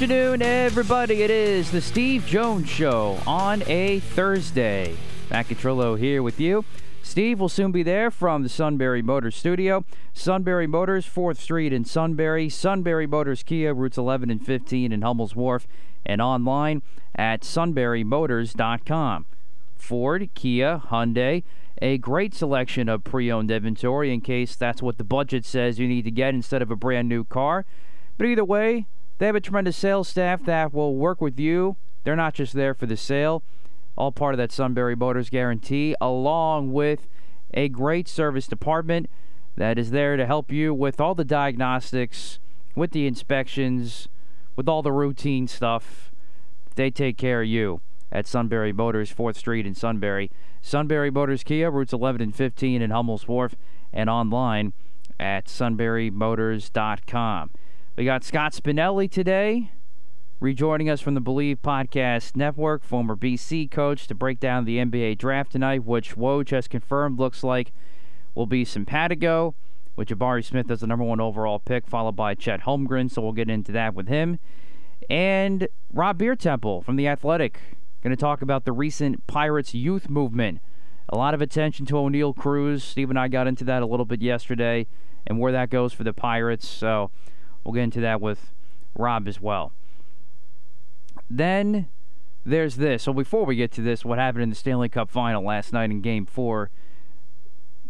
Afternoon, everybody. It is the Steve Jones Show on a Thursday. Matt Catrillo here with you. Steve will soon be there from the Sunbury Motors studio. Sunbury Motors, 4th Street in Sunbury. Sunbury Motors Kia, routes 11 and 15 in Hummel's Wharf. And online at sunburymotors.com. Ford, Kia, Hyundai, a great selection of pre owned inventory in case that's what the budget says you need to get instead of a brand new car. But either way, they have a tremendous sales staff that will work with you. They're not just there for the sale, all part of that Sunbury Motors guarantee, along with a great service department that is there to help you with all the diagnostics, with the inspections, with all the routine stuff. They take care of you at Sunbury Motors, 4th Street in Sunbury. Sunbury Motors Kia, routes 11 and 15 in Hummel's Wharf, and online at sunburymotors.com. We got Scott Spinelli today, rejoining us from the Believe Podcast Network, former BC coach, to break down the NBA draft tonight, which Woj has confirmed looks like will be simpatico, with Jabari Smith as the number one overall pick, followed by Chet Holmgren, so we'll get into that with him. And Rob Biertempfel from The Athletic, going to talk about the recent Pirates youth movement. A lot of attention to Oneil Cruz. Steve and I got into that a little bit yesterday and where that goes for the Pirates. So We'll get into that with Rob as well. Then there's this. So before we get to this, what happened in the Stanley Cup final last night in Game Four?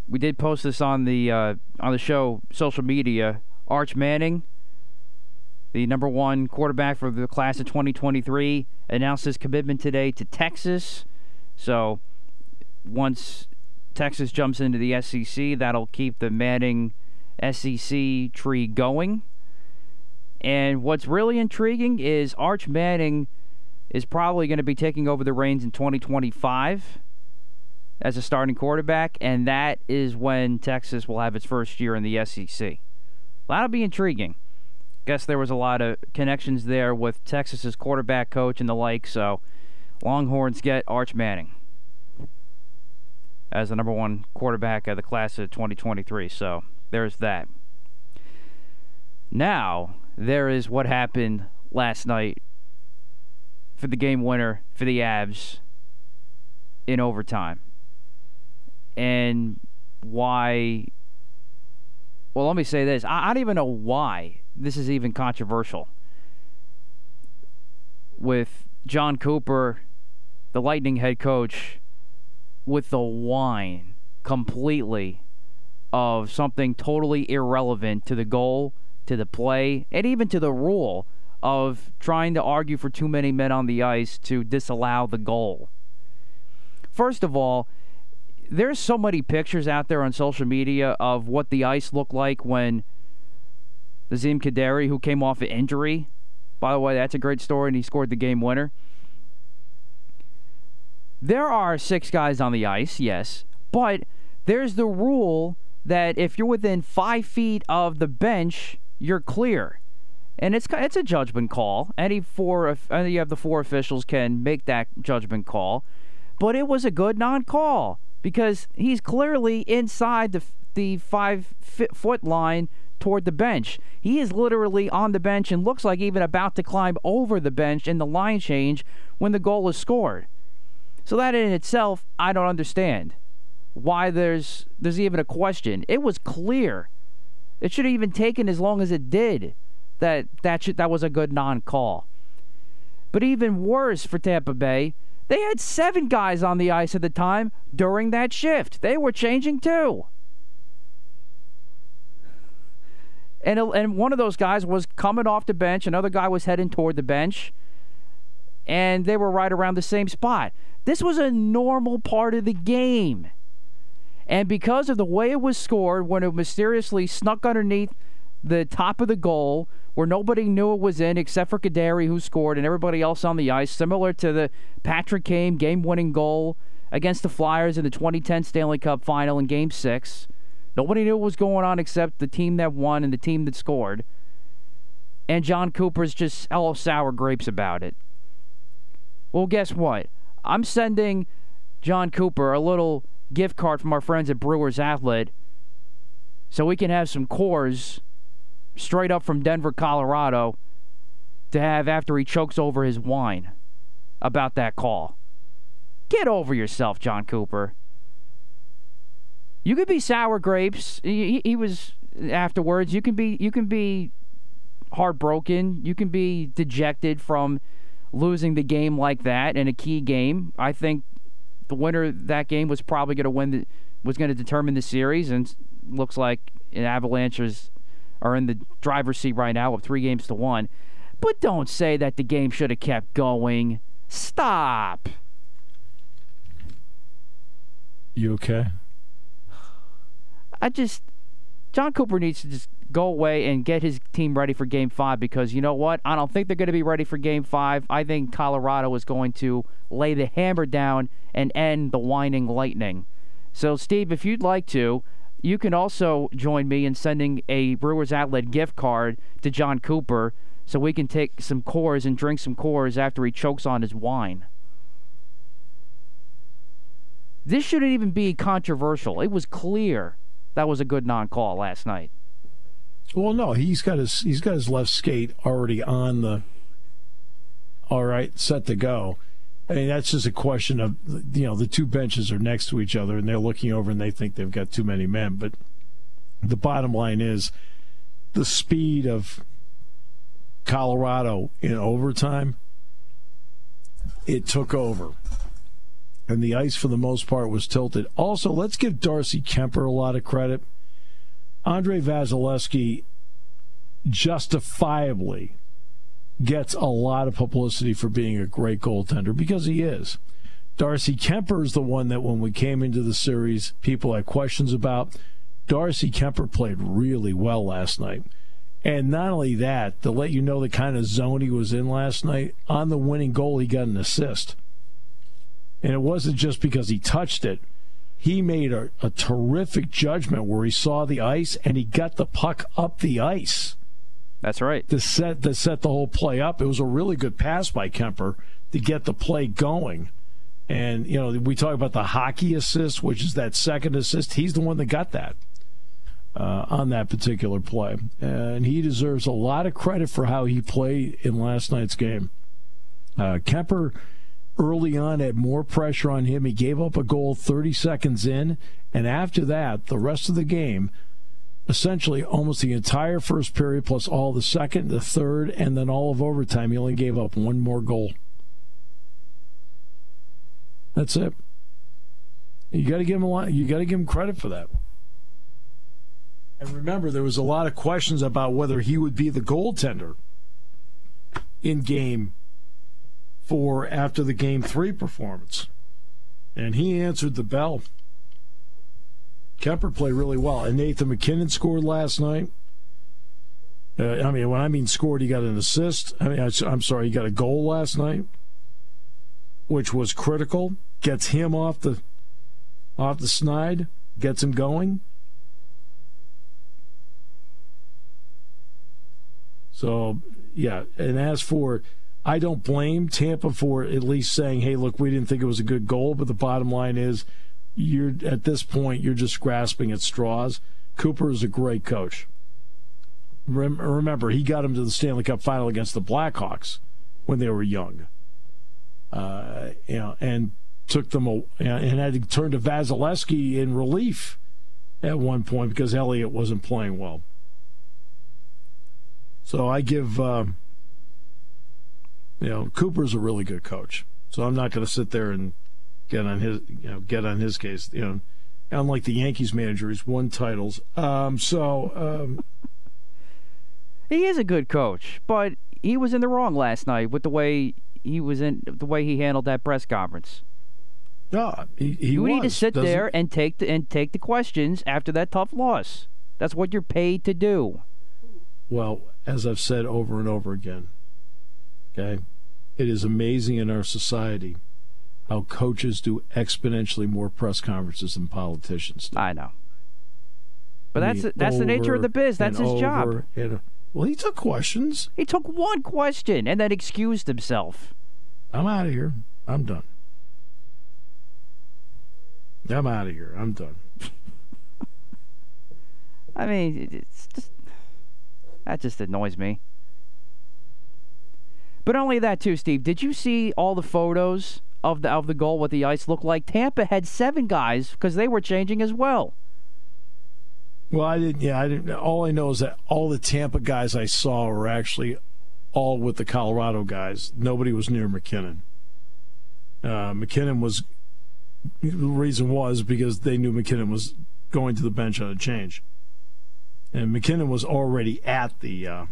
We did post this on the uh, on the show social media. Arch Manning, the number one quarterback for the class of 2023, announced his commitment today to Texas. So once Texas jumps into the SEC, that'll keep the Manning SEC tree going. And what's really intriguing is Arch Manning is probably going to be taking over the reins in 2025 as a starting quarterback, and that is when Texas will have its first year in the SEC. That'll be intriguing. Guess there was a lot of connections there with Texas's quarterback coach and the like, so Longhorns get Arch Manning as the number one quarterback of the class of 2023. So there's that. Now, there is what happened last night for the game winner for the Avs in overtime. And why. Well, let me say this. I, I don't even know why this is even controversial. With Jon Cooper, the Lightning head coach, with the whine completely of something totally irrelevant to the goal to the play, and even to the rule of trying to argue for too many men on the ice to disallow the goal. First of all, there's so many pictures out there on social media of what the ice looked like when Nazem Kadri, who came off an injury, by the way, that's a great story, and he scored the game winner. There are six guys on the ice, yes, but there's the rule that if you're within five feet of the bench, you're clear. And it's it's a judgment call. Any four any of the four officials can make that judgment call, but it was a good non-call because he's clearly inside the the five foot line toward the bench. He is literally on the bench and looks like even about to climb over the bench in the line change when the goal is scored. So that in itself, I don't understand why there's there's even a question. It was clear it should have even taken as long as it did. That that should, that was a good non-call. But even worse for Tampa Bay, they had seven guys on the ice at the time during that shift. They were changing too. And, and one of those guys was coming off the bench, another guy was heading toward the bench, and they were right around the same spot. This was a normal part of the game. And because of the way it was scored, when it mysteriously snuck underneath the top of the goal, where nobody knew it was in except for Kadri, who scored, and everybody else on the ice, similar to the Patrick Kane game winning goal against the Flyers in the 2010 Stanley Cup final in Game 6. Nobody knew what was going on except the team that won and the team that scored. And Jon Cooper's just all sour grapes about it. Well, guess what? I'm sending Jon Cooper a little gift card from our friends at Brewers Outlet so we can have some Coors straight up from Denver, Colorado, to have after he chokes over his wine about that call. Get over yourself, Jon Cooper. You could be sour grapes. He, he was afterwards. You can be you can be heartbroken. You can be dejected from losing the game like that in a key game. I think the winner of that game was probably going to win the was going to determine the series, and looks like an Avalanche is are in the driver's seat right now with three games to one. But don't say that the game should have kept going. Stop. You okay? I just Jon Cooper needs to just go away and get his team ready for game five because you know what? I don't think they're going to be ready for game five. I think Colorado is going to lay the hammer down and end the whining lightning. So, Steve, if you'd like to, you can also join me in sending a Brewers Outlet gift card to Jon Cooper so we can take some Coors and drink some Coors after he chokes on his wine. This shouldn't even be controversial. It was clear that was a good non-call last night. Well, no, he's got his he's got his left skate already on the. All right, set to go. I mean, that's just a question of you know the two benches are next to each other and they're looking over and they think they've got too many men. But the bottom line is the speed of Colorado in overtime. It took over, and the ice for the most part was tilted. Also, let's give Darcy Kuemper a lot of credit. Andrei Vasilevskiy justifiably gets a lot of publicity for being a great goaltender because he is. Darcy Kuemper is the one that when we came into the series, people had questions about. Darcy Kuemper played really well last night. And not only that, to let you know the kind of zone he was in last night, on the winning goal, he got an assist. And it wasn't just because he touched it. He made a, a terrific judgment where he saw the ice and he got the puck up the ice. That's right. To set to set the whole play up. It was a really good pass by Kuemper to get the play going. And you know, we talk about the hockey assist, which is that second assist. He's the one that got that uh, on that particular play, and he deserves a lot of credit for how he played in last night's game. Uh, Kuemper early on had more pressure on him. He gave up a goal 30 seconds in, and after that, the rest of the game essentially almost the entire first period plus all the second, the third, and then all of overtime. He only gave up one more goal. That's it. You got to give him a lot. You got to give him credit for that. And remember, there was a lot of questions about whether he would be the goaltender in game four after the game three performance, and he answered the bell. Kuemper played really well. And Nathan MacKinnon scored last night. Uh, I mean, when I mean scored, he got an assist. I mean, I'm sorry, he got a goal last night, which was critical. Gets him off the off the snide, gets him going. So, yeah. And as for, I don't blame Tampa for at least saying, hey, look, we didn't think it was a good goal, but the bottom line is you're at this point you're just grasping at straws. Cooper is a great coach. Remember, he got him to the Stanley Cup final against the Blackhawks when they were young. Uh, you know, and took them and had to turn to Vasilevskiy in relief at one point because Elliott wasn't playing well. So I give uh, You know, Cooper's a really good coach, so I'm not going to sit there and get on his, you know, get on his case. You know, unlike the Yankees manager, he's won titles. Um, so um, he is a good coach, but he was in the wrong last night with the way he was in the way he handled that press conference. No, he, he you was, need to sit doesn't- there and take the and take the questions after that tough loss. That's what you're paid to do. Well, as I've said over and over again, okay, it is amazing in our society how coaches do exponentially more press conferences than politicians do. I know, but I that's that's the nature of the biz. That's his job. and- well, he took questions. He took one question and then excused himself. I'm out of here. I'm done. I'm out of here. I'm done. I mean, it's just that just annoys me. But only that too, Steve. Did you see all the photos of the of the goal? What the ice looked like? Tampa had seven guys because they were changing as well. Well, I didn't. Yeah, I didn't. All I know is that all the Tampa guys I saw were actually all with the Colorado guys. Nobody was near MacKinnon. Uh, MacKinnon was. The reason was because they knew MacKinnon was going to the bench on a change, and MacKinnon was already at the. Uh,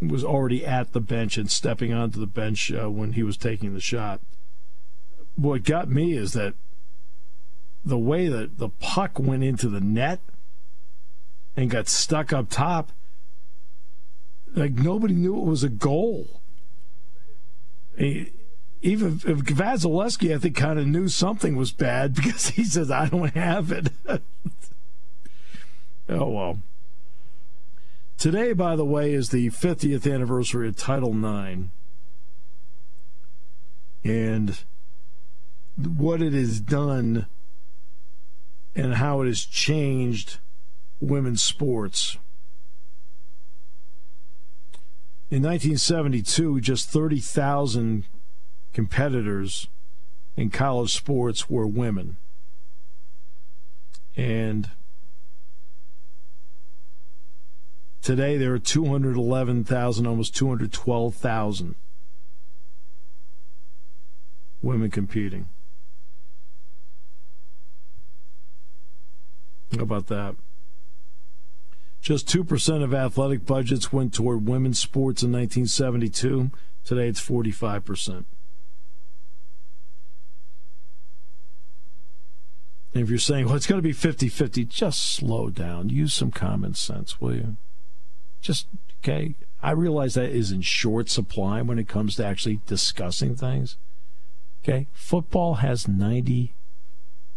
was already at the bench and stepping onto the bench uh, when he was taking the shot. What got me is that the way that the puck went into the net and got stuck up top, like nobody knew it was a goal. He- even if Vasilevskiy, I think, kind of knew something was bad because he says, "I don't have it." oh well. Today, by the way, is the 50th anniversary of Title IX, and what it has done and how it has changed women's sports. In 1972, just 30,000 competitors in college sports were women. And today there are 211,000, almost 212,000 women competing. How about that? Just 2% of athletic budgets went toward women's sports in 1972. Today it's 45%. And if you're saying, well, it's going to be 50 50, just slow down. Use some common sense, will you? Just, okay. I realize that is in short supply when it comes to actually discussing things. Okay. Football has 90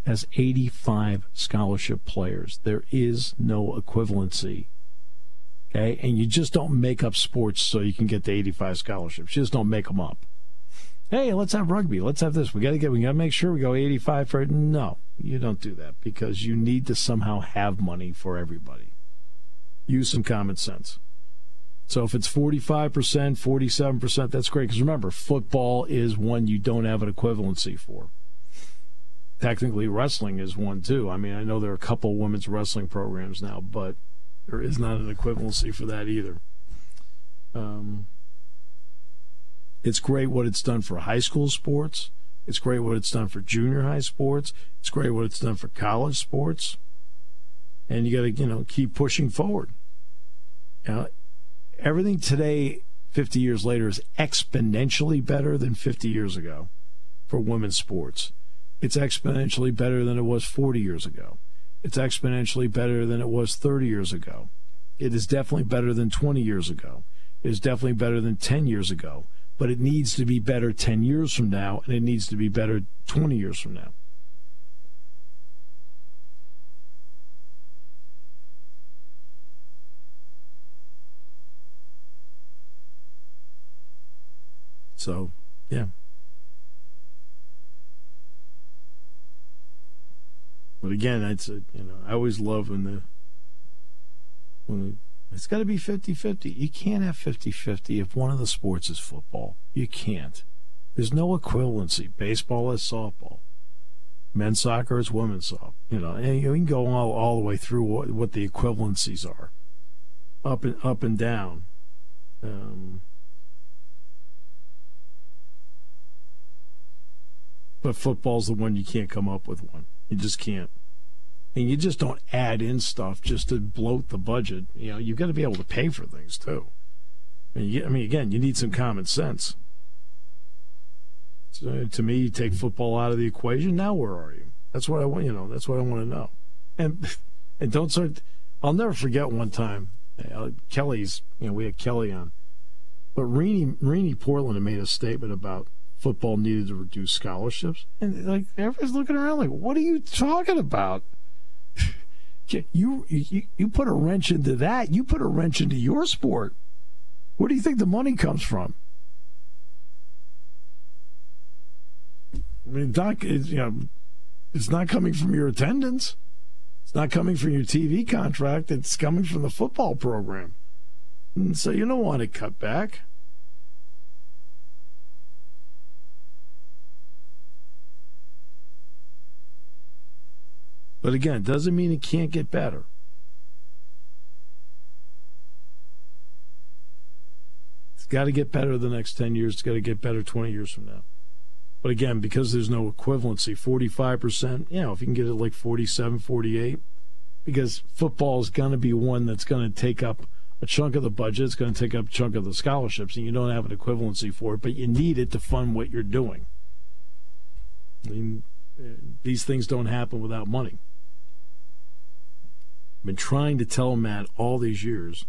has 85 scholarship players. There is no equivalency. Okay? And you just don't make up sports so you can get the 85 scholarships. You just don't make them up. Hey, let's have rugby. Let's have this. We got to get we got to make sure we go 85 for it. No, you don't do that because you need to somehow have money for everybody. Use some common sense. So if it's 45%, 47%, that's great because remember, football is one you don't have an equivalency for technically wrestling is one too. I mean, I know there are a couple women's wrestling programs now, but there is not an equivalency for that either. Um, it's great what it's done for high school sports. It's great what it's done for junior high sports. It's great what it's done for college sports. And you got to, you know, keep pushing forward. Know, everything today, 50 years later, is exponentially better than 50 years ago for women's sports it's exponentially better than it was 40 years ago. It's exponentially better than it was 30 years ago. It is definitely better than 20 years ago. It is definitely better than 10 years ago. But it needs to be better 10 years from now, and it needs to be better 20 years from now. So, yeah. But again, it's you know I always love when the when the, it's got to be 50-50. You can't have 50-50 if one of the sports is football. You can't. There's no equivalency. Baseball is softball. Men's soccer is women's softball. You know, and you can go all, all the way through what, what the equivalencies are, up and up and down. Um, but football's the one you can't come up with one. You just can't. And you just don't add in stuff just to bloat the budget. You know, you've got to be able to pay for things too. I mean, I mean again, you need some common sense. So to me, you take football out of the equation. Now, where are you? That's what I want. You know, that's what I want to know. And and don't start. I'll never forget one time. Uh, Kelly's. You know, we had Kelly on, but Rene Rene Portland had made a statement about football needed to reduce scholarships, and like everybody's looking around like, "What are you talking about?" you, you you put a wrench into that. You put a wrench into your sport. Where do you think the money comes from? I mean, Doc, you know, it's not coming from your attendance. It's not coming from your TV contract. It's coming from the football program. And so you don't want to cut back. But again, it doesn't mean it can't get better. It's got to get better the next 10 years. It's got to get better 20 years from now. But again, because there's no equivalency, 45%, you know, if you can get it like 47, 48, because football is going to be one that's going to take up a chunk of the budget, it's going to take up a chunk of the scholarships, and you don't have an equivalency for it, but you need it to fund what you're doing. I mean, these things don't happen without money. I've been trying to tell Matt all these years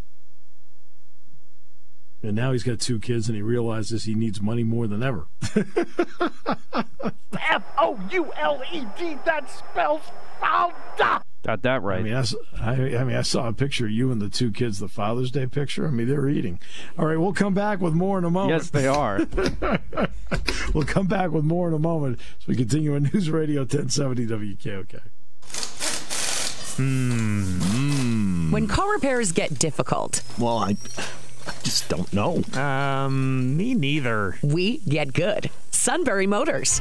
and now he's got two kids and he realizes he needs money more than ever. F O U L E D, that spells founder. Got that right. I mean, I, I, mean, I saw a picture of you and the two kids, the Father's Day picture. I mean, they're eating. All right, we'll come back with more in a moment. Yes, they are. we'll come back with more in a moment as we continue on News Radio 1070 WKOK. Hmm. When car repairs get difficult. Well, I I just don't know. Um, me neither. We get good. Sunbury Motors.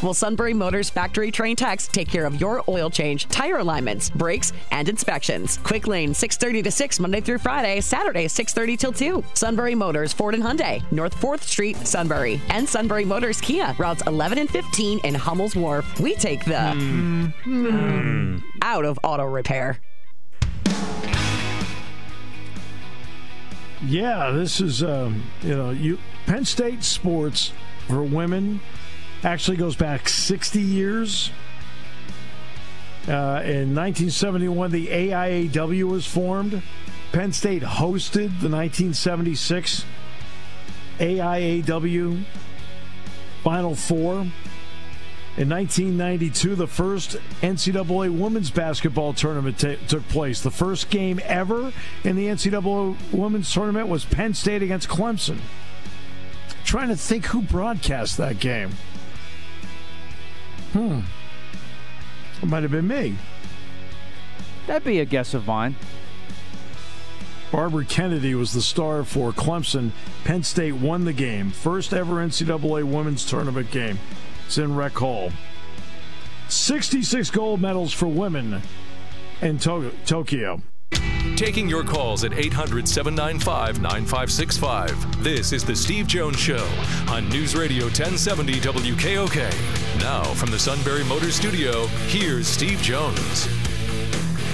While Sunbury Motors factory trained techs take care of your oil change, tire alignments, brakes, and inspections. Quick Lane 6:30 to 6 Monday through Friday, Saturday 6:30 till 2. Sunbury Motors Ford and Hyundai, North 4th Street, Sunbury, and Sunbury Motors Kia, routes 11 and 15 in Hummel's Wharf. We take the mm. Mm. out of auto repair. Yeah, this is um, you know you Penn State sports for women actually goes back 60 years. Uh, in 1971, the AIAW was formed. Penn State hosted the 1976 AIAW Final Four. In 1992, the first NCAA women's basketball tournament t- took place. The first game ever in the NCAA women's tournament was Penn State against Clemson. trying to think who broadcast that game. Hmm. It might have been me. That'd be a guess of mine. Barbara Kennedy was the star for Clemson. Penn State won the game. First ever NCAA women's tournament game. It's in Rec Hall. 66 gold medals for women in to- Tokyo. Taking your calls at 800 795 9565. This is The Steve Jones Show on News Radio 1070 WKOK. Now, from the Sunbury Motors Studio, here's Steve Jones.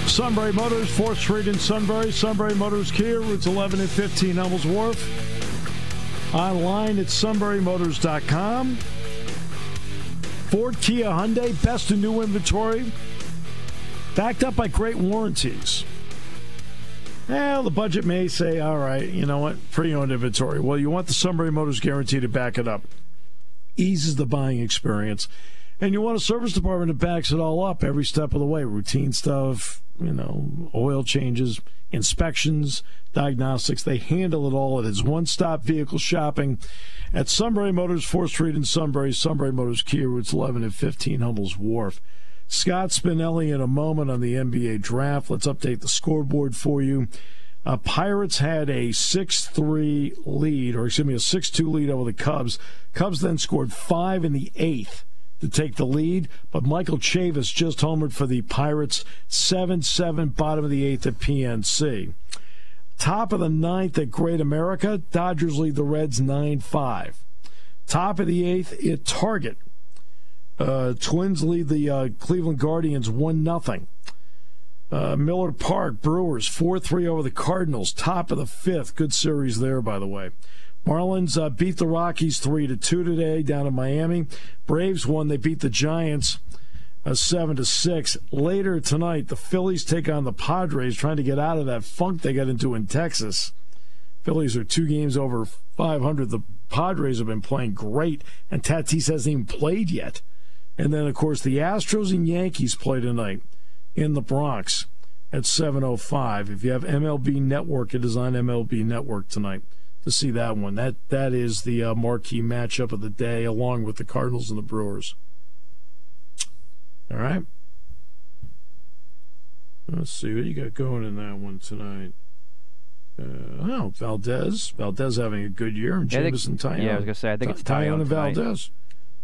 Sunbury Motors, 4th Street in Sunbury. Sunbury Motors Kia, routes 11 and 15, Hummels Wharf. Online at sunburymotors.com. Ford Kia Hyundai, best in new inventory. Backed up by great warranties. Well, the budget may say, all right, you know what, pre-owned inventory. Well, you want the Sunbury Motors guarantee to back it up. Eases the buying experience. And you want a service department that backs it all up every step of the way. Routine stuff, you know, oil changes, inspections, diagnostics. They handle it all. It is one-stop vehicle shopping at Sunbury Motors, 4th Street in Sunbury. Sunbury Motors Kia routes 11 and 15, Hummel's Wharf. Scott Spinelli in a moment on the NBA draft. Let's update the scoreboard for you. Uh, Pirates had a 6 3 lead, or excuse me, a 6 2 lead over the Cubs. Cubs then scored five in the eighth to take the lead, but Michael Chavis just homered for the Pirates 7 7, bottom of the eighth at PNC. Top of the ninth at Great America, Dodgers lead the Reds 9 5. Top of the eighth at Target, uh, Twins lead the uh, Cleveland Guardians 1 0. Uh, Miller Park, Brewers 4 3 over the Cardinals, top of the fifth. Good series there, by the way. Marlins uh, beat the Rockies 3 to 2 today down in Miami. Braves won. They beat the Giants uh, 7 to 6. Later tonight, the Phillies take on the Padres, trying to get out of that funk they got into in Texas. Phillies are two games over 500. The Padres have been playing great, and Tatis hasn't even played yet. And then, of course, the Astros and Yankees play tonight in the Bronx at 7:05. If you have MLB Network, it is on MLB Network tonight to see that one. That that is the uh, marquee matchup of the day, along with the Cardinals and the Brewers. All right. Let's see what you got going in that one tonight. Uh, oh, Valdez. Valdez having a good year. And Yeah, I think- Jameson Taillon. yeah, I was gonna say, I think it's Ty- Taillon and. Valdez.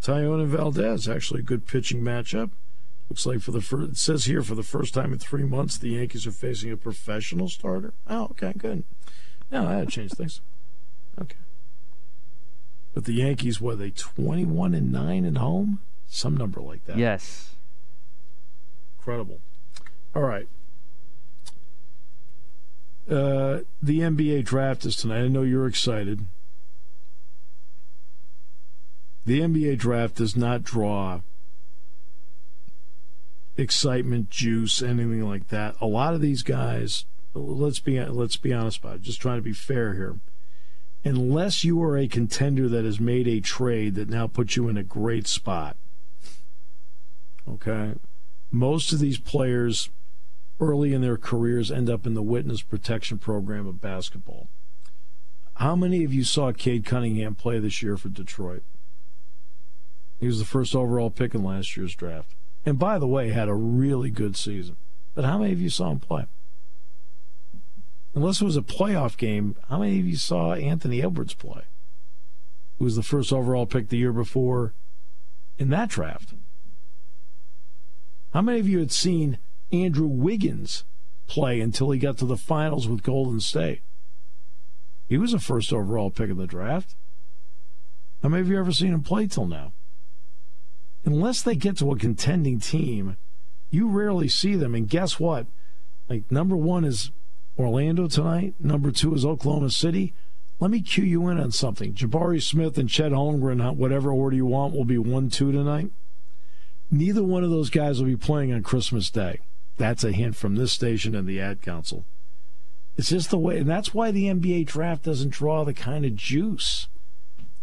Taillon and Valdez. Actually, a good pitching matchup. Looks like for the first, it says here for the first time in three months, the Yankees are facing a professional starter. Oh, okay, good. No, that changed things. Okay. But the Yankees, were they 21 and 9 at home? Some number like that. Yes. Incredible. All right. Uh, the NBA draft is tonight. I know you're excited. The NBA draft does not draw excitement, juice, anything like that. A lot of these guys, let's be let's be honest about it. Just trying to be fair here. Unless you are a contender that has made a trade that now puts you in a great spot. Okay most of these players early in their careers end up in the witness protection program of basketball. How many of you saw Cade Cunningham play this year for Detroit? He was the first overall pick in last year's draft. And by the way, had a really good season. But how many of you saw him play? Unless it was a playoff game, how many of you saw Anthony Edwards play? Who was the first overall pick the year before in that draft? How many of you had seen Andrew Wiggins play until he got to the finals with Golden State? He was a first overall pick in the draft. How many of you ever seen him play till now? Unless they get to a contending team, you rarely see them. And guess what? Like number one is Orlando tonight. Number two is Oklahoma City. Let me cue you in on something. Jabari Smith and Chet Holmgren, whatever order you want, will be one two tonight. Neither one of those guys will be playing on Christmas Day. That's a hint from this station and the ad council. It's just the way, and that's why the NBA draft doesn't draw the kind of juice.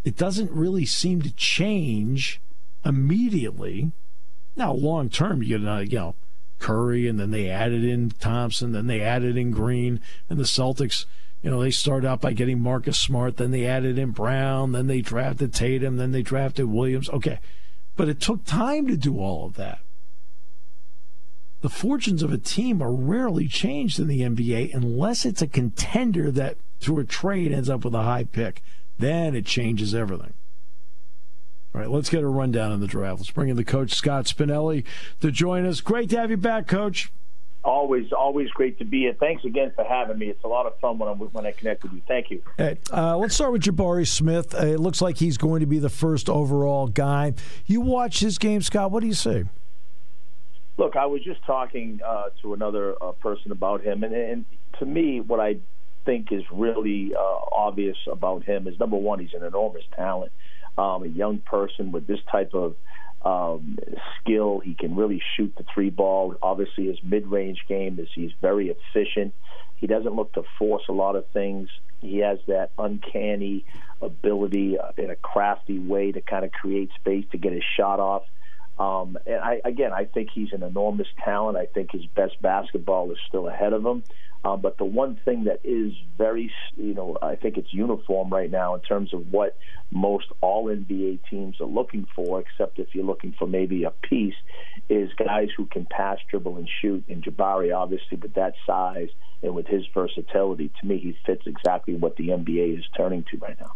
It doesn't really seem to change immediately. Now, long term, you get, uh, you know, Curry, and then they added in Thompson, then they added in Green, and the Celtics, you know, they started out by getting Marcus Smart, then they added in Brown, then they drafted Tatum, then they drafted Williams. Okay. But it took time to do all of that. The fortunes of a team are rarely changed in the NBA unless it's a contender that, through a trade, ends up with a high pick. Then it changes everything. All right, let's get a rundown on the draft. Let's bring in the coach, Scott Spinelli, to join us. Great to have you back, coach. Always, always great to be here. Thanks again for having me. It's a lot of fun when, I'm, when I connect with you. Thank you. Hey, uh, let's start with Jabari Smith. Uh, it looks like he's going to be the first overall guy. You watch his game, Scott. What do you see? Look, I was just talking uh, to another uh, person about him, and, and to me, what I think is really uh, obvious about him is number one, he's an enormous talent. Um, a young person with this type of um, skill, he can really shoot the three ball. Obviously, his mid-range game is he's very efficient. He doesn't look to force a lot of things. He has that uncanny ability uh, in a crafty way to kind of create space to get his shot off. Um, and I, again, I think he's an enormous talent. I think his best basketball is still ahead of him. Uh, but the one thing that is very, you know, I think it's uniform right now in terms of what most all NBA teams are looking for, except if you're looking for maybe a piece, is guys who can pass, dribble, and shoot. And Jabari, obviously, with that size and with his versatility, to me, he fits exactly what the NBA is turning to right now.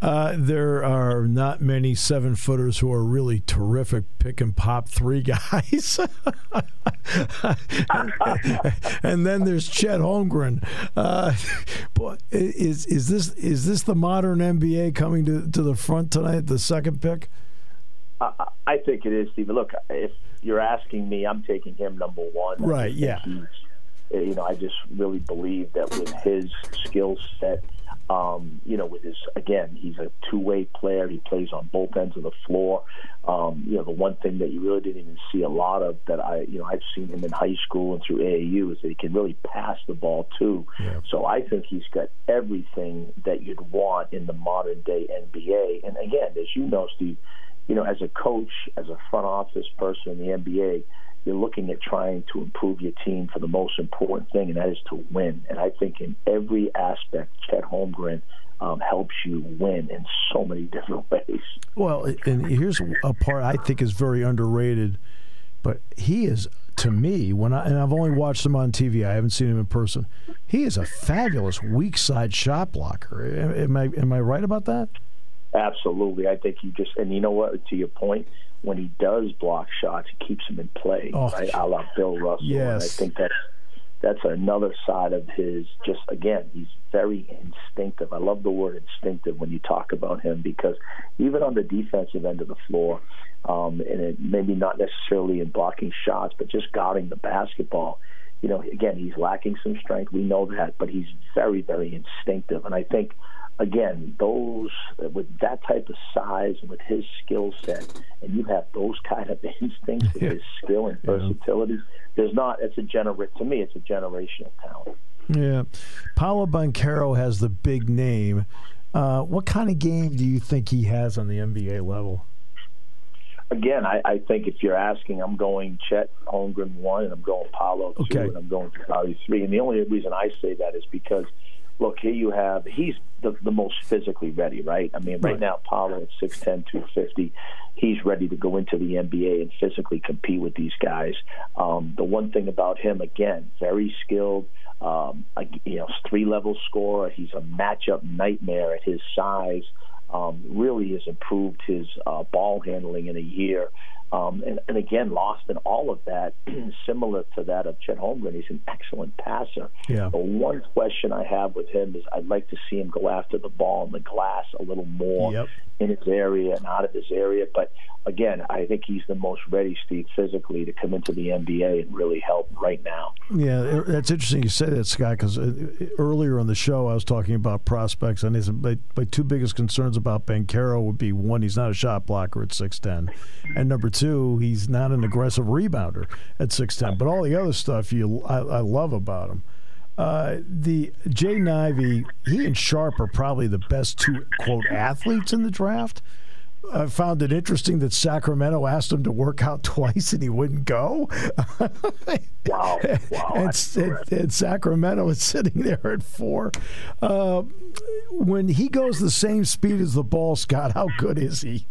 Uh, there are not many seven footers who are really terrific pick and pop three guys. and then there's Chet Holmgren. Uh, boy, is is this is this the modern NBA coming to, to the front tonight? The second pick. I, I think it is, Steve. Look, if you're asking me, I'm taking him number one. Right. Yeah. You know, I just really believe that with his skill set um, you know, with his again, he's a two-way player. He plays on both ends of the floor. Um, you know, the one thing that you really didn't even see a lot of that I, you know, I've seen him in high school and through AAU is that he can really pass the ball too. Yeah. So I think he's got everything that you'd want in the modern day NBA. And again, as you know, Steve, you know, as a coach, as a front office person in the NBA you're looking at trying to improve your team for the most important thing, and that is to win. And I think in every aspect, Chet Holmgren um, helps you win in so many different ways. Well, and here's a part I think is very underrated, but he is to me when I and I've only watched him on TV. I haven't seen him in person. He is a fabulous weak side shot blocker. Am I am I right about that? Absolutely. I think you just and you know what? To your point, when he does block shots, he keeps them in play, oh, right? A la Bill Russell. Yes. And I think that's that's another side of his. Just again, he's very instinctive. I love the word instinctive when you talk about him because even on the defensive end of the floor, um, and it, maybe not necessarily in blocking shots, but just guarding the basketball. You know, again, he's lacking some strength. We know that, but he's very, very instinctive, and I think again, those with that type of size and with his skill set, and you have those kind of instincts with his skill and versatility. There's not. It's a gener. To me, it's a generational talent. Yeah, Paolo Banchero has the big name. Uh, what kind of game do you think he has on the NBA level? Again, I, I think if you're asking, I'm going Chet Holmgren one, and I'm going Paolo two, okay. and I'm going Jabari three. And the only reason I say that is because look, here you have he's the, the most physically ready, right? I mean, right, right. now, Paolo at 6'10", 250, he's ready to go into the NBA and physically compete with these guys. Um, the one thing about him, again, very skilled, um, you know, three level scorer. He's a matchup nightmare at his size. Um, really has improved his uh, ball handling in a year. Um, and, and, again, lost in all of that, similar to that of Chet Holmgren. He's an excellent passer. Yeah. The one question I have with him is I'd like to see him go after the ball in the glass a little more yep. in his area and out of his area. But again, I think he's the most ready, Steve, physically to come into the NBA and really help right now. Yeah, that's interesting you say that, Scott, because uh, earlier on the show I was talking about prospects, and his, my, my two biggest concerns about Banchero would be one, he's not a shot blocker at 6'10, and number two, two, he's not an aggressive rebounder at six ten. But all the other stuff you I, I love about him. Uh, the Jaden Ivey, he and Sharpe are probably the best two quote athletes in the draft. I found it interesting that Sacramento asked him to work out twice and he wouldn't go. wow. wow. and, and, and, Sacramento is sitting there at four. Uh, when he goes the same speed as the ball, Scott, how good is he?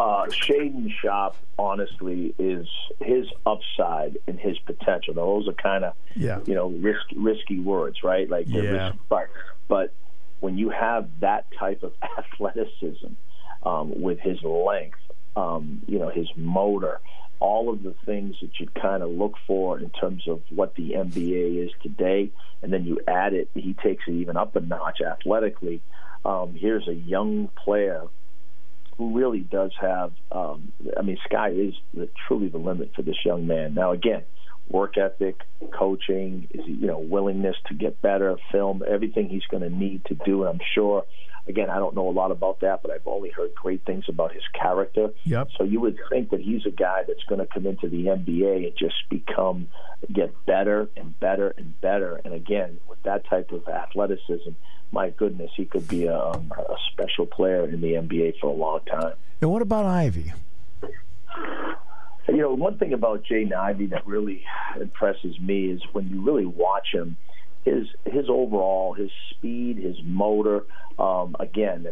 Uh, Shaedon Sharpe, honestly, is his upside and his potential. Now, those are kind of, yeah. you know, risky, risky words, right? Like, yeah. but, but when you have that type of athleticism um, with his length, um, you know, his motor, all of the things that you'd kind of look for in terms of what the NBA is today, and then you add it, he takes it even up a notch athletically. Um, here's a young player really does have. Um, I mean, sky is the, truly the limit for this young man. Now, again, work ethic, coaching, is you know willingness to get better, film, everything he's going to need to do. And I'm sure. Again, I don't know a lot about that, but I've only heard great things about his character. Yep. So you would think that he's a guy that's going to come into the NBA and just become get better and better and better. And again, with that type of athleticism, my goodness, he could be a, um, a special player in the NBA for a long time. And what about Ivey? You know, one thing about Jaden Ivey that really impresses me is when you really watch him, his his overall, his speed, his motor. Um, again,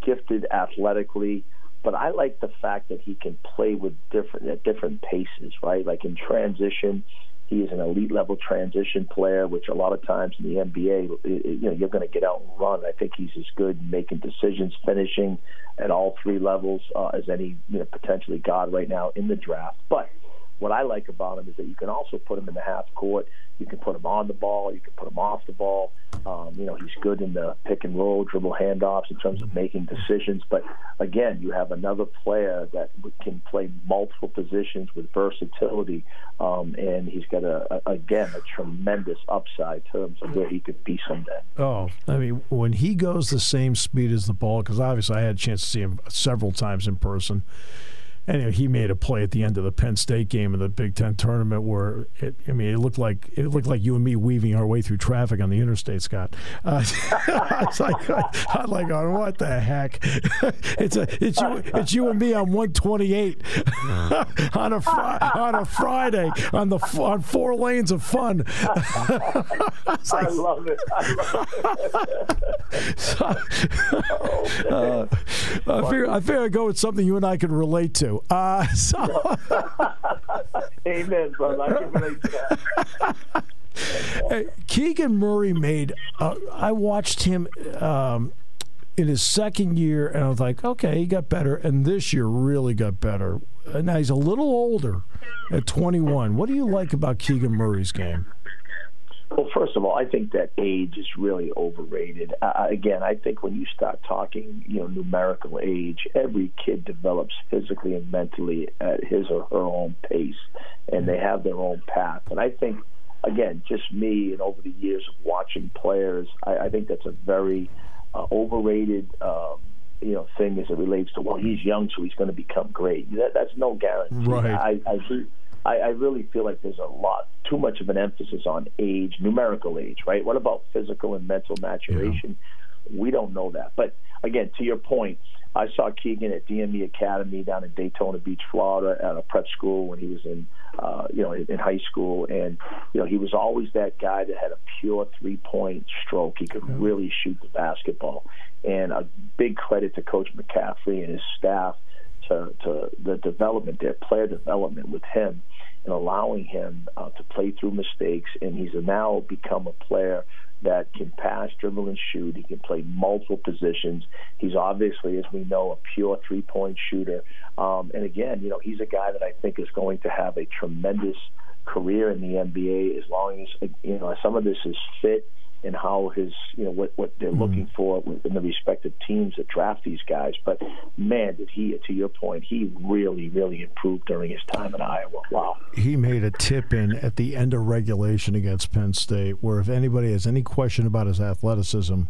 gifted athletically, but I like the fact that he can play with different at different paces. Right, like in transition, he is an elite level transition player, which a lot of times in the NBA, you know, you're going to get out and run. I think he's as good in making decisions, finishing at all three levels uh, as any you know, potentially god right now in the draft. But what I like about him is that you can also put him in the half court. You can put him on the ball. You can put him off the ball. Um, you know, he's good in the pick and roll, dribble handoffs in terms of making decisions. But again, you have another player that can play multiple positions with versatility, um, and he's got a, a again a tremendous upside in terms of where he could be someday. Oh, I mean, when he goes the same speed as the ball, because obviously I had a chance to see him several times in person anyway, he made a play at the end of the Penn State game in the Big Ten tournament where it, I mean, it looked like it looked like you and me weaving our way through traffic on the interstate, Scott. Uh, I was like, I'm like, oh, what the heck? it's a, it's you, it's you and me on 128 on a on a Friday on the on four lanes of fun. I, like, I love it. I love it. so, uh, I figure I figure I go with something you and I can relate to. Uh, so. Amen, brother. I can relate to that. Keegan Murray made. Uh, I watched him um, in his second year, and I was like, okay, he got better, and this year really got better. now he's a little older at 21. What do you like about Keegan Murray's game? Well, first of all, I think that age is really overrated. Uh, again, I think when you start talking, you know, numerical age, every kid develops physically and mentally at his or her own pace, and they have their own path. And I think, again, just me and over the years of watching players, I, I think that's a very uh, overrated. Um, you know, thing as it relates to well, he's young, so he's going to become great. That, that's no guarantee. Right. I, I I, I really feel like there's a lot too much of an emphasis on age, numerical age, right? What about physical and mental maturation? Yeah. We don't know that. But again, to your point, I saw Keegan at DME Academy down in Daytona Beach, Florida, at a prep school when he was in, uh, you know, in high school, and you know he was always that guy that had a pure three-point stroke. He could really shoot the basketball, and a big credit to Coach McCaffery and his staff to, to the development, their player development with him and allowing him uh, to play through mistakes. And he's now become a player that can pass, dribble, and shoot. He can play multiple positions. He's obviously, as we know, a pure three point shooter. Um, and again, you know, he's a guy that I think is going to have a tremendous career in the NBA as long as, you know, some of this is fit and how his you know what what they're mm-hmm. looking for in the respective teams that draft these guys. But man, did he to your point, he really really improved during his time in Iowa. Wow. He made a tip in at the end of regulation against Penn State, where if anybody has any question about his athleticism.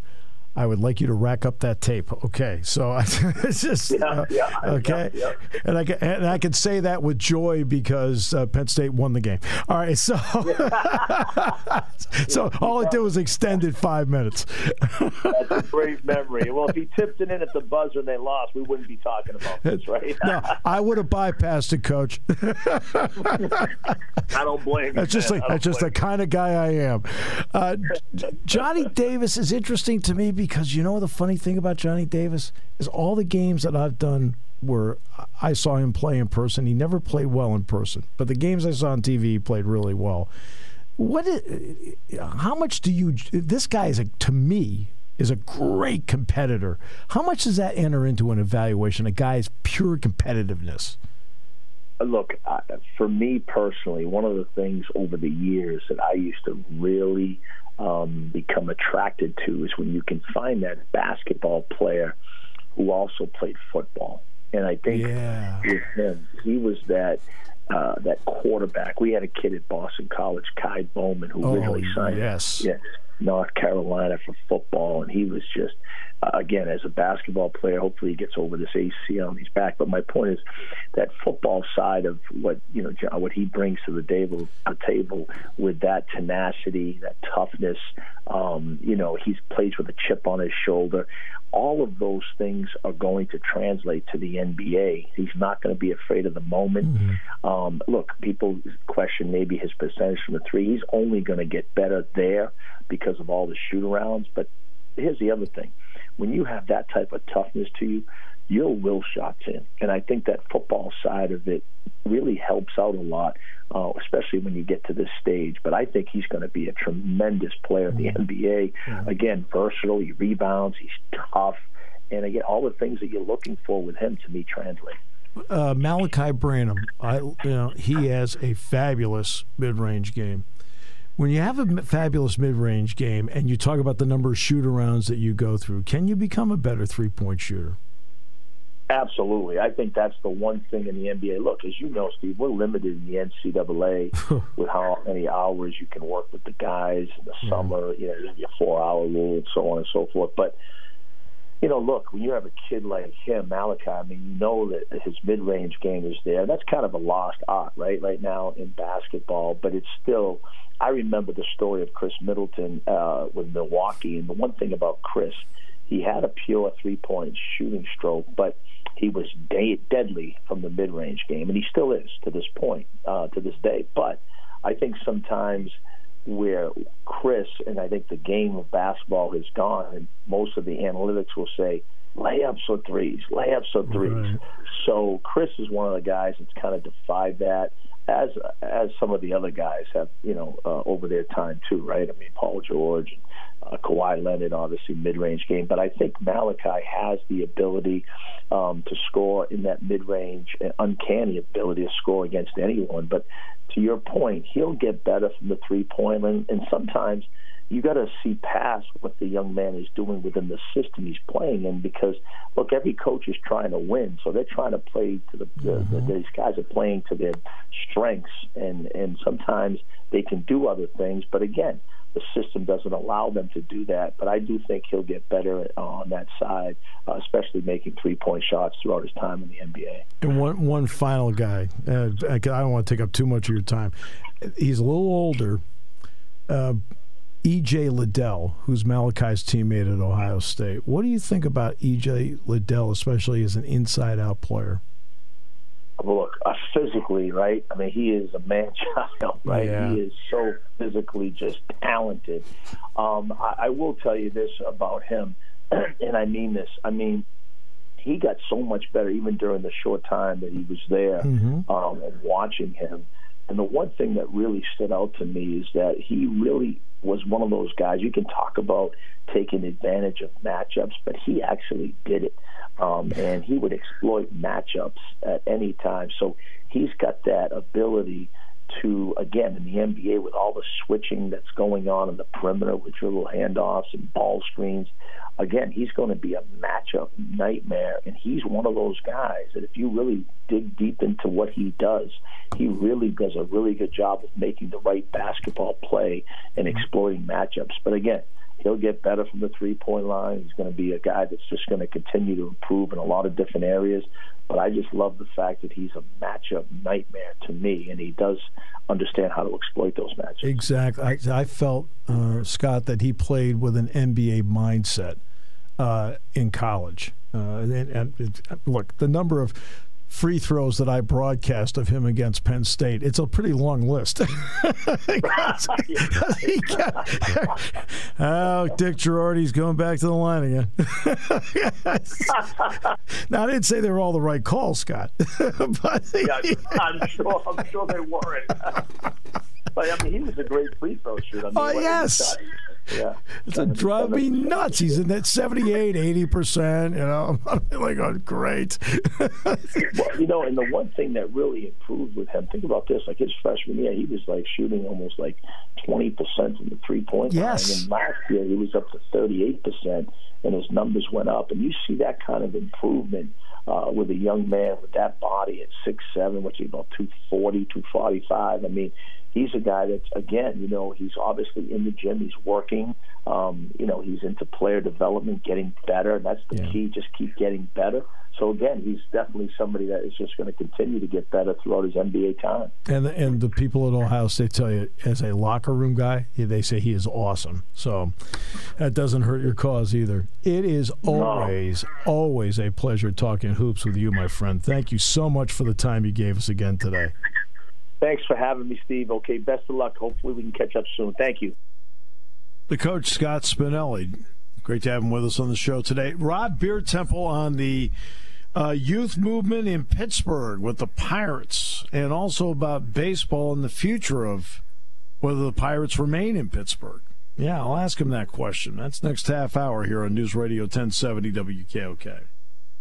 I would like you to rack up that tape. Okay, so it's just yeah, uh, yeah, okay, yeah, and I can and I can say that with joy because uh, Penn State won the game. All right, so so all it did was extended five minutes. That's a great memory. Well, if he tipped it in at the buzzer and they lost, we wouldn't be talking about this, right? no, I would have bypassed it, Coach. I don't blame you. That's just man. like that's just the kind of guy I am. Uh, Johnny Davis is interesting to me. Because you know the funny thing about Johnny Davis is all the games that I've done where I saw him play in person. He never played well in person, but the games I saw on TV, he played really well. What? Is, how much do you? This guy is a, to me is a great competitor. How much does that enter into an evaluation? A guy's pure competitiveness. Look, uh, for me personally, one of the things over the years that I used to really um, become attracted to is when you can find that basketball player who also played football. And I think yeah. with him, he was that uh, that quarterback. We had a kid at Boston College, Ky Bowman, who oh, originally signed yes. yeah, North Carolina for football, and he was just again, as a basketball player, hopefully he gets over this ACL on his back. But my point is that football side of what you know what he brings to the table, the table with that tenacity, that toughness. Um, you know, he's plays with a chip on his shoulder. All of those things are going to translate to the NBA. He's not going to be afraid of the moment. Mm-hmm. Um, look, people question maybe his percentage from the three. He's only going to get better there because of all the shoot arounds. But here's the other thing when you have that type of toughness to you, you'll will shots in. And I think that football side of it really helps out a lot, uh, especially when you get to this stage. But I think he's going to be a tremendous player in the mm-hmm. NBA. Mm-hmm. Again, versatile, he rebounds, he's tough. And again, all the things that you're looking for with him to me translate. Uh, Malachi Branham, I, you know, he has a fabulous mid-range game when you have a fabulous mid-range game and you talk about the number of shoot arounds that you go through, can you become a better three-point shooter? Absolutely. I think that's the one thing in the NBA. Look, as you know, Steve, we're limited in the NCAA with how many hours you can work with the guys in the yeah. summer, you know, your four hour rule and so on and so forth. But you know, look, when you have a kid like him, Malachi, I mean, you know that his mid-range game is there. That's kind of a lost art, right, right now in basketball. But it's still, I remember the story of Khris Middleton uh, with Milwaukee, and the one thing about Khris, he had a pure three-point shooting stroke, but he was de- deadly from the mid-range game, and he still is to this point, uh, to this day. But I think sometimes – where Khris and I think the game of basketball has gone, and most of the analytics will say layups or threes, layups or threes. Right. So Khris is one of the guys that's kind of defied that, as as some of the other guys have, you know, uh, over their time too, right? I mean, Paul George and uh, Kawhi Leonard, obviously mid-range game, but I think Malachi has the ability um, to score in that mid-range, uncanny ability to score against anyone. But to your point, he'll get better from the three-point line, and sometimes you got to see past what the young man is doing within the system he's playing in because look every coach is trying to win so they're trying to play to the, mm-hmm. the, the these guys are playing to their strengths and and sometimes they can do other things but again the system doesn't allow them to do that. But I do think he'll get better on that side, uh, especially making three point shots throughout his time in the NBA. And one one final guy, uh, I don't want to take up too much of your time. He's a little older. Uh, EJ Liddell, who's Malachi's teammate at Ohio State. What do you think about EJ Liddell, especially as an inside out player? look, uh, physically, right? I mean, he is a man child, right? Yeah. He is so physically just talented. Um, I, I will tell you this about him, and I mean this. I mean, he got so much better even during the short time that he was there mm-hmm. um, and watching him. And the one thing that really stood out to me is that he really was one of those guys. You can talk about taking advantage of matchups, but he actually did it. Um, and he would exploit matchups at any time. So he's got that ability to, again, in the NBA with all the switching that's going on in the perimeter with dribble handoffs and ball screens, again, he's going to be a matchup nightmare. And he's one of those guys that if you really dig deep into what he does, he really does a really good job of making the right basketball play and exploiting matchups. But again, he'll get better from the three point line. He's going to be a guy that's just going to continue to improve in a lot of different areas. But I just love the fact that he's a matchup nightmare to me, and he does understand how to exploit those matchups. Exactly. I, I felt, uh, Scott, that he played with an NBA mindset uh, in college. Uh, and, and, look, the number of free throws that I broadcast of him against Penn State. It's a pretty long list. oh, Dick Girardi's going back to the line again. now, I didn't say they were all the right calls, Scott. but yeah, I'm sure, I'm sure they weren't. but I mean, he was a great free throw shooter. I mean, oh yes. Yeah. It's a drive me nuts. He's in that 78, 80%. You know, I'm like, oh, great. well, you know, and the one thing that really improved with him, think about this, like his freshman year, he was like shooting almost like 20% from the three point yes. line. And last year, he was up to 38%, and his numbers went up. And you see that kind of improvement uh, with a young man with that body at six seven, which is about two forty, two forty five. I mean, he's a guy that's again, you know, he's obviously in the gym, he's working. Um, you know, he's into player development, getting better. and That's the Yeah. key. Just keep getting better. So again, he's definitely somebody that is just going to continue to get better throughout his NBA time. And the, and the people at Ohio State tell you, as a locker room guy, they say he is awesome. So that doesn't hurt your cause either. It is always, always a pleasure talking hoops with you, my friend. Thank you so much for the time you gave us again today. Thanks for having me, Steve. Okay, best of luck. Hopefully, we can catch up soon. Thank you. The coach, Scott Spinelli. Great to have him with us on the show today. Rob Biertempfel on the uh, youth movement in Pittsburgh with the Pirates, and also about baseball and the future of whether the Pirates remain in Pittsburgh. Yeah, I'll ask him that question. That's next half hour here on News Radio 1070 WKOK.